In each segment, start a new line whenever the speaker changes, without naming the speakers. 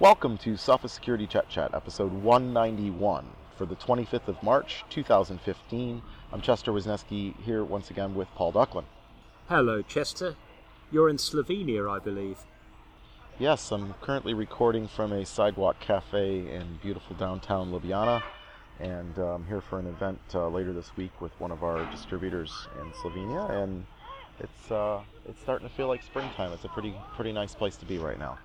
Welcome to Sophos Security Chet Chat, episode 191 for the 25th of March, 2015. I'm Chester Wisniewski here once again with Paul Ducklin.
Hello, Chester. You're in Slovenia, I believe.
Yes, I'm currently recording from a sidewalk cafe in beautiful downtown Ljubljana, and I'm here for an event uh, later this week with one of our distributors in Slovenia, and it's uh, it's starting to feel like springtime. It's a pretty pretty nice place to be right now.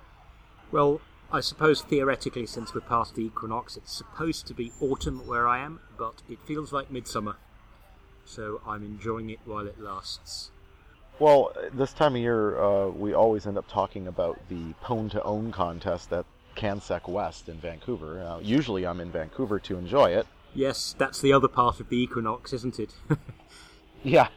Well, I suppose theoretically, since we're past the equinox, it's supposed to be autumn where I am, but it feels like midsummer. So I'm enjoying it while it lasts.
Well, this time of year, uh, we always end up talking about the Pwn2Own contest at CanSecWest in Vancouver. Uh, usually I'm in Vancouver to enjoy it.
Yes, that's the other part of the equinox, isn't it?
yeah.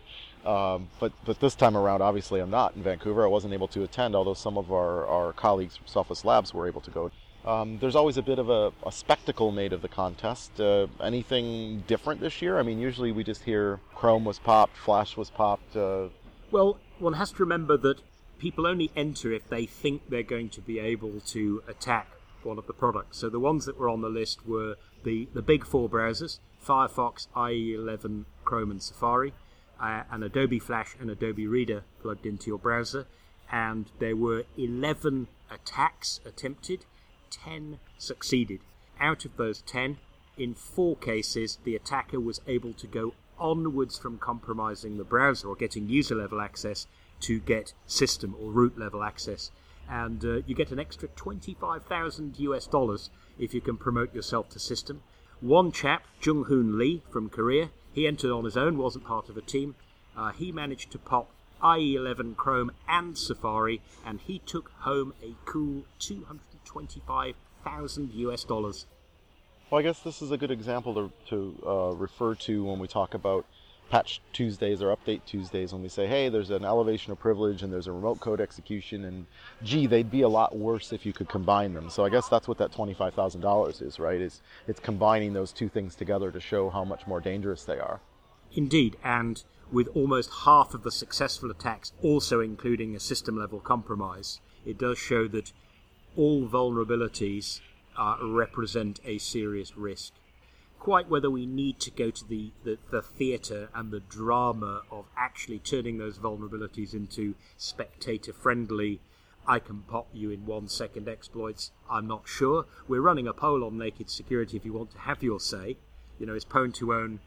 Um, but but this time around, obviously, I'm not in Vancouver. I wasn't able to attend, although some of our, our colleagues from Sophos Labs were able to go. Um, there's always a bit of a, a spectacle made of the contest. Uh, anything different this year? I mean, usually we just hear Chrome was popped, Flash was popped. Uh...
Well, one has to remember that people only enter if they think they're going to be able to attack one of the products. So the ones that were on the list were the, the big four browsers Firefox, IE11, Chrome, and Safari uh, an Adobe Flash and Adobe Reader plugged into your browser, and there were 11 attacks attempted, 10 succeeded. Out of those 10, in four cases, the attacker was able to go onwards from compromising the browser or getting user level access to get system or root level access. And uh, you get an extra 25,000 US dollars if you can promote yourself to system. One chap, Jung Hoon Lee from Korea, he entered on his own, wasn't part of a team. Uh, he managed to pop IE11 Chrome and Safari, and he took home a cool 225,000 US dollars.
Well, I guess this is a good example to, to uh, refer to when we talk about patch Tuesdays or update Tuesdays when we say, hey, there's an elevation of privilege and there's a remote code execution, and gee, they'd be a lot worse if you could combine them. So I guess that's what that $25,000 is, right? Is it's combining those two things together to show how much more dangerous they are.
Indeed, and with almost half of the successful attacks also including a system level compromise, it does show that all vulnerabilities uh, represent a serious risk quite whether we need to go to the, the, the theatre and the drama of actually turning those vulnerabilities into spectator friendly I can pop you in one second exploits. I'm not sure. We're running a poll on naked security if you want to have your say. You know, is Pwn2Own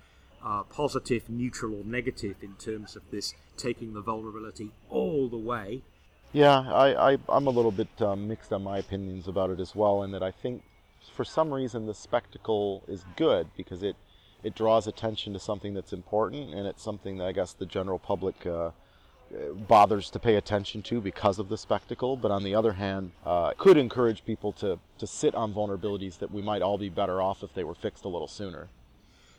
uh, positive, neutral, or negative in terms of this taking the vulnerability all the way?
Yeah, I, I, am a little bit um, mixed on my opinions about it as well, in that I think for some reason the spectacle is good because it it draws attention to something that's important and it's something that I guess the general public uh, bothers to pay attention to because of the spectacle. But on the other hand, uh, could encourage people to to sit on vulnerabilities that we might all be better off if they were fixed a little sooner.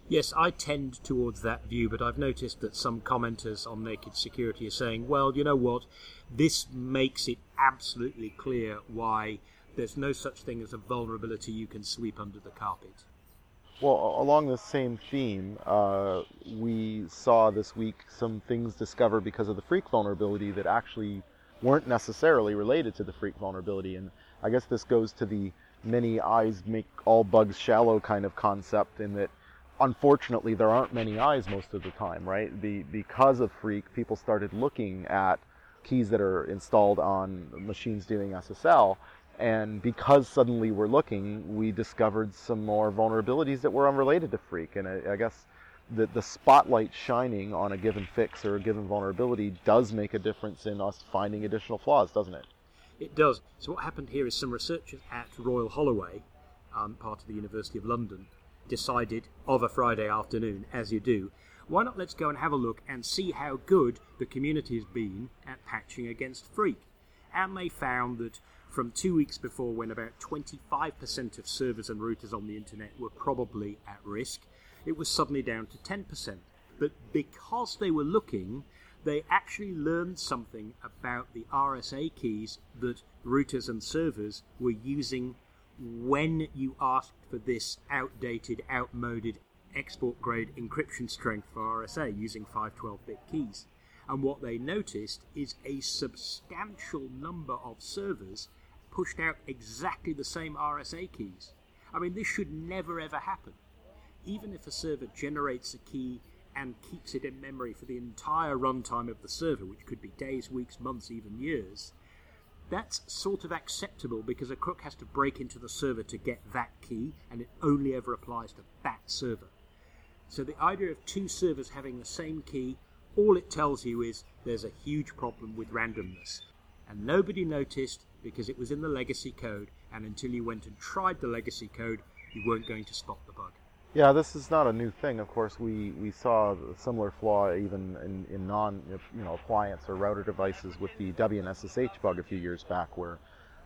Yes, I tend towards that view, but I've noticed that some commenters on Naked Security are saying, well, you know what, this makes it absolutely clear why there's no such thing as a vulnerability you can sweep under the carpet.
Well, along the same theme, uh, we saw this week some things discovered because of the freak vulnerability that actually weren't necessarily related to the freak vulnerability. And I guess this goes to the many eyes make all bugs shallow kind of concept in that unfortunately there aren't many eyes most of the time, right? The, because of freak, people started looking at keys that are installed on machines doing SSL and because suddenly we're looking, we discovered some more vulnerabilities that were unrelated to Freak. And I, I guess the, the spotlight shining on a given fix or a given vulnerability does make a difference in us finding additional flaws, doesn't it?
It does. So what happened here is some researchers at Royal Holloway, um, part of the University of London, decided of a Friday afternoon, as you do, why not let's go and have a look and see how good the community has been at patching against Freak. And they found that from two weeks before when about 25% of servers and routers on the internet were probably at risk, it was suddenly down to 10%. But because they were looking, they actually learned something about the RSA keys that routers and servers were using when you asked for this outdated, outmoded export grade encryption strength for RSA using 512 bit keys. And what they noticed is a substantial number of servers pushed out exactly the same RSA keys. I mean, this should never ever happen. Even if a server generates a key and keeps it in memory for the entire runtime of the server, which could be days, weeks, months, even years, that's sort of acceptable because a crook has to break into the server to get that key, and it only ever applies to that server. So the idea of two servers having the same key, all it tells you is there's a huge problem with randomness. And nobody noticed because it was in the legacy code, and until you went and tried the legacy code, you weren't going to spot the bug.
Yeah, this is not a new thing. Of course, we, we saw a similar flaw even in, in non you know appliance or router devices with the Debian SSH bug a few years back, where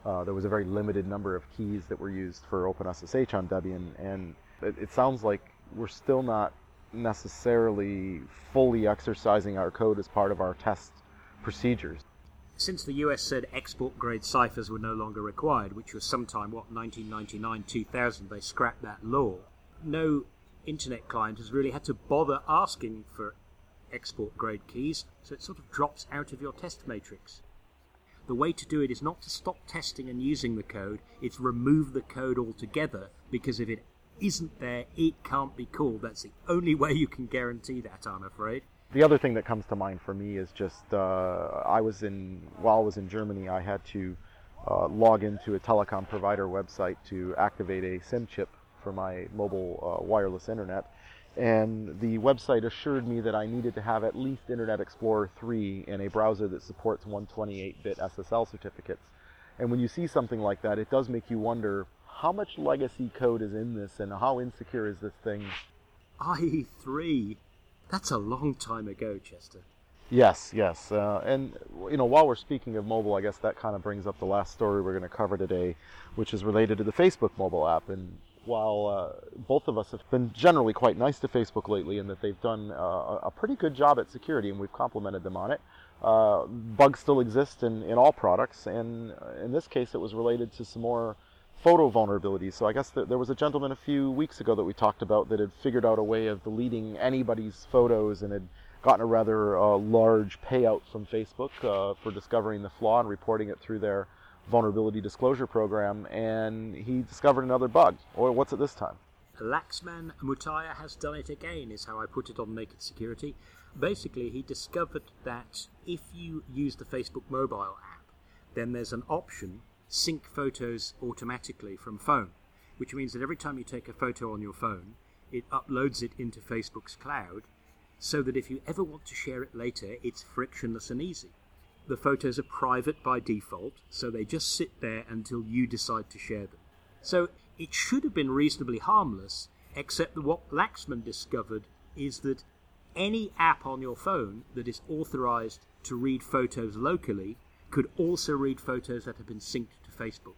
uh, there was a very limited number of keys that were used for OpenSSH on Debian, and it, it sounds like we're still not necessarily fully exercising our code as part of our test procedures.
Since the US said export grade ciphers were no longer required, which was sometime, what, 1999 2000, they scrapped that law no internet client has really had to bother asking for export grade keys, so it sort of drops out of your test matrix. The way to do it is not to stop testing and using the code, it's remove the code altogether because if it isn't there, it can't be called. That's the only way you can guarantee that, I'm afraid.
The other thing that comes to mind for me is just uh, I was in while I was in Germany, I had to uh, log into a telecom provider website to activate a SIM chip for my mobile uh, wireless internet. And the website assured me that I needed to have at least Internet Explorer 3 in a browser that supports 128-bit SSL certificates. And when you see something like that, it does make you wonder how much legacy code is in this and how insecure is this thing?
IE3. That's a long time ago, Chester.
Yes, yes. Uh, and, you know, while we're speaking of mobile, I guess that kind of brings up the last story we're going to cover today, which is related to the Facebook mobile app. And while uh, both of us have been generally quite nice to Facebook lately and that they've done uh, a pretty good job at security and we've complimented them on it, uh, bugs still exist in, in all products. And uh, in this case, it was related to some more photo vulnerabilities. So I guess there was a gentleman a few weeks ago that we talked about that had figured out a way of deleting anybody's photos and had gotten a rather uh, large payout from Facebook uh, for discovering the flaw and reporting it through their vulnerability disclosure program, and he discovered another bug. Or what's it this time?
Laxman Muthiyah has done it again, is how I put it on Naked Security. Basically, he discovered that if you use the Facebook mobile app, then there's an option sync photos automatically from phone, which means that every time you take a photo on your phone, it uploads it into Facebook's cloud so that if you ever want to share it later, it's frictionless and easy the photos are private by default, so they just sit there until you decide to share them. So it should have been reasonably harmless, except that what Laxman discovered is that any app on your phone that is authorized to read photos locally could also read photos that have been synced Facebook.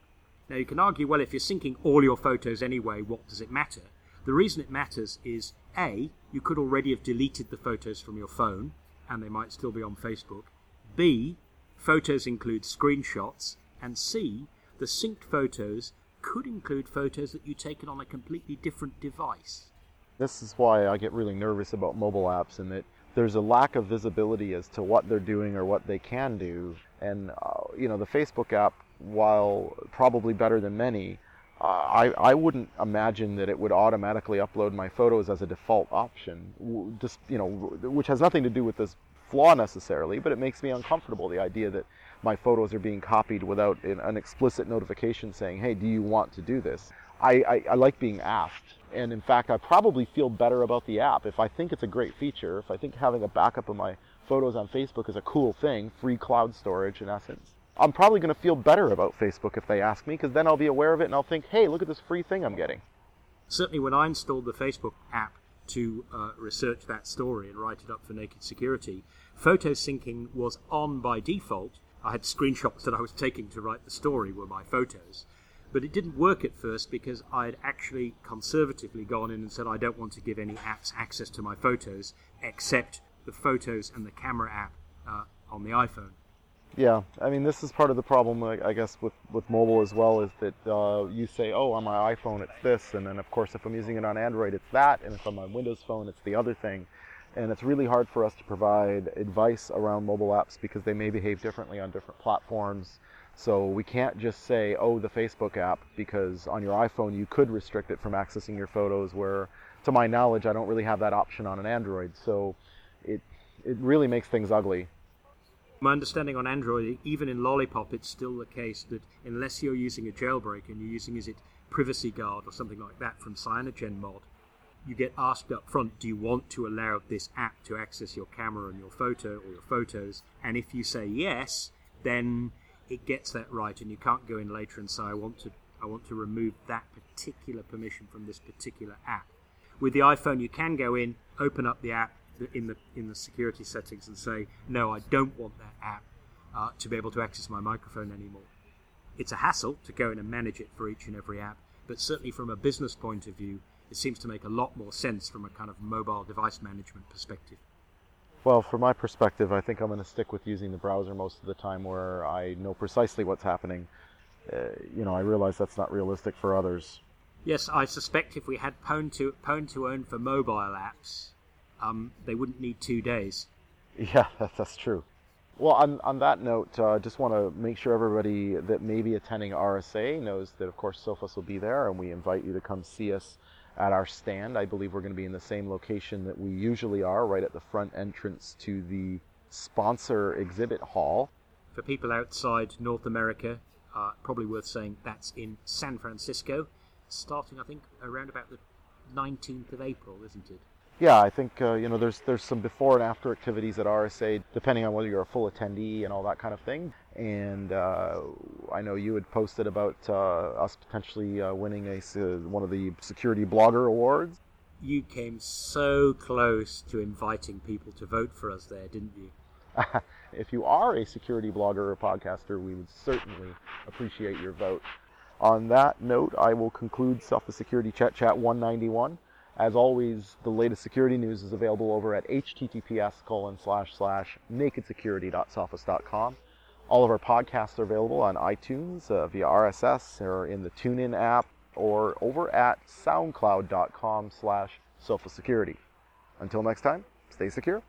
Now you can argue, well, if you're syncing all your photos anyway, what does it matter? The reason it matters is A, you could already have deleted the photos from your phone, and they might still be on Facebook. B, photos include screenshots, and C, the synced photos could include photos that you've taken on a completely different device.
This is why I get really nervous about mobile apps and that there's a lack of visibility as to what they're doing or what they can do. And, uh, you know, the Facebook app, while probably better than many, uh, I, I wouldn't imagine that it would automatically upload my photos as a default option, just, you know, which has nothing to do with this flaw necessarily, but it makes me uncomfortable the idea that my photos are being copied without an, an explicit notification saying, hey, do you want to do this? I, I, I, like being asked. And in fact, I probably feel better about the app. If I think it's a great feature, if I think having a backup of my photos on Facebook is a cool thing, free cloud storage in essence, I'm probably going to feel better about Facebook if they ask me, because then I'll be aware of it and I'll think, hey, look at this free thing I'm getting.
Certainly, when I installed the Facebook app to uh, research that story and write it up for Naked Security, photo syncing was on by default. I had screenshots that I was taking to write the story were my photos. But it didn't work at first because I had actually conservatively gone in and said I don't want to give any apps access to my photos except the photos and the camera app uh, on the iPhone.
Yeah, I mean, this is part of the problem, I guess, with, with mobile as well, is that uh, you say, oh, on my iPhone it's this, and then of course if I'm using it on Android it's that, and if I'm on Windows Phone it's the other thing and it's really hard for us to provide advice around mobile apps because they may behave differently on different platforms. So we can't just say, oh, the Facebook app, because on your iPhone you could restrict it from accessing your photos, where to my knowledge, I don't really have that option on an Android. So it, it really makes things ugly.
My understanding on Android, even in Lollipop, it's still the case that unless you're using a jailbreak and you're using, is it Privacy Guard or something like that from CyanogenMod, you get asked up front, do you want to allow this app to access your camera and your photo or your photos? And if you say yes, then it gets that right, and you can't go in later and say, I want to, I want to remove that particular permission from this particular app. With the iPhone, you can go in, open up the app, in the in the security settings and say, no, I don't want that app uh, to be able to access my microphone anymore. It's a hassle to go in and manage it for each and every app, but certainly from a business point of view, it seems to make a lot more sense from a kind of mobile device management perspective.
Well, from my perspective, I think I'm going to stick with using the browser most of the time where I know precisely what's happening. Uh, you know, I realize that's not realistic for others.
Yes, I suspect if we had Pwn to, Pwn to Own for mobile apps, um, they wouldn't need two days.
Yeah, that's true. Well, on, on that note, I uh, just want to make sure everybody that may be attending RSA knows that, of course, Sophos will be there, and we invite you to come see us at our stand. I believe we're going to be in the same location that we usually are, right at the front entrance to the sponsor exhibit hall.
For people outside North America, uh, probably worth saying that's in San Francisco, starting, I think, around about the 19th of April, isn't it?
Yeah, I think uh, you know there's there's some before and after activities at RSA, depending on whether you're a full attendee and all that kind of thing. And uh, I know you had posted about uh, us potentially uh, winning a one of the security blogger awards.
You came so close to inviting people to vote for us there, didn't you?
if you are a security blogger or podcaster, we would certainly appreciate your vote. On that note, I will conclude Sophos Security Chet Chat 191. As always, the latest security news is available over at https colon slash slash nakedsecurity.sophos.com. All of our podcasts are available on iTunes uh, via RSS or in the TuneIn app or over at soundcloud.com slash sophosecurity. Until next time, stay secure.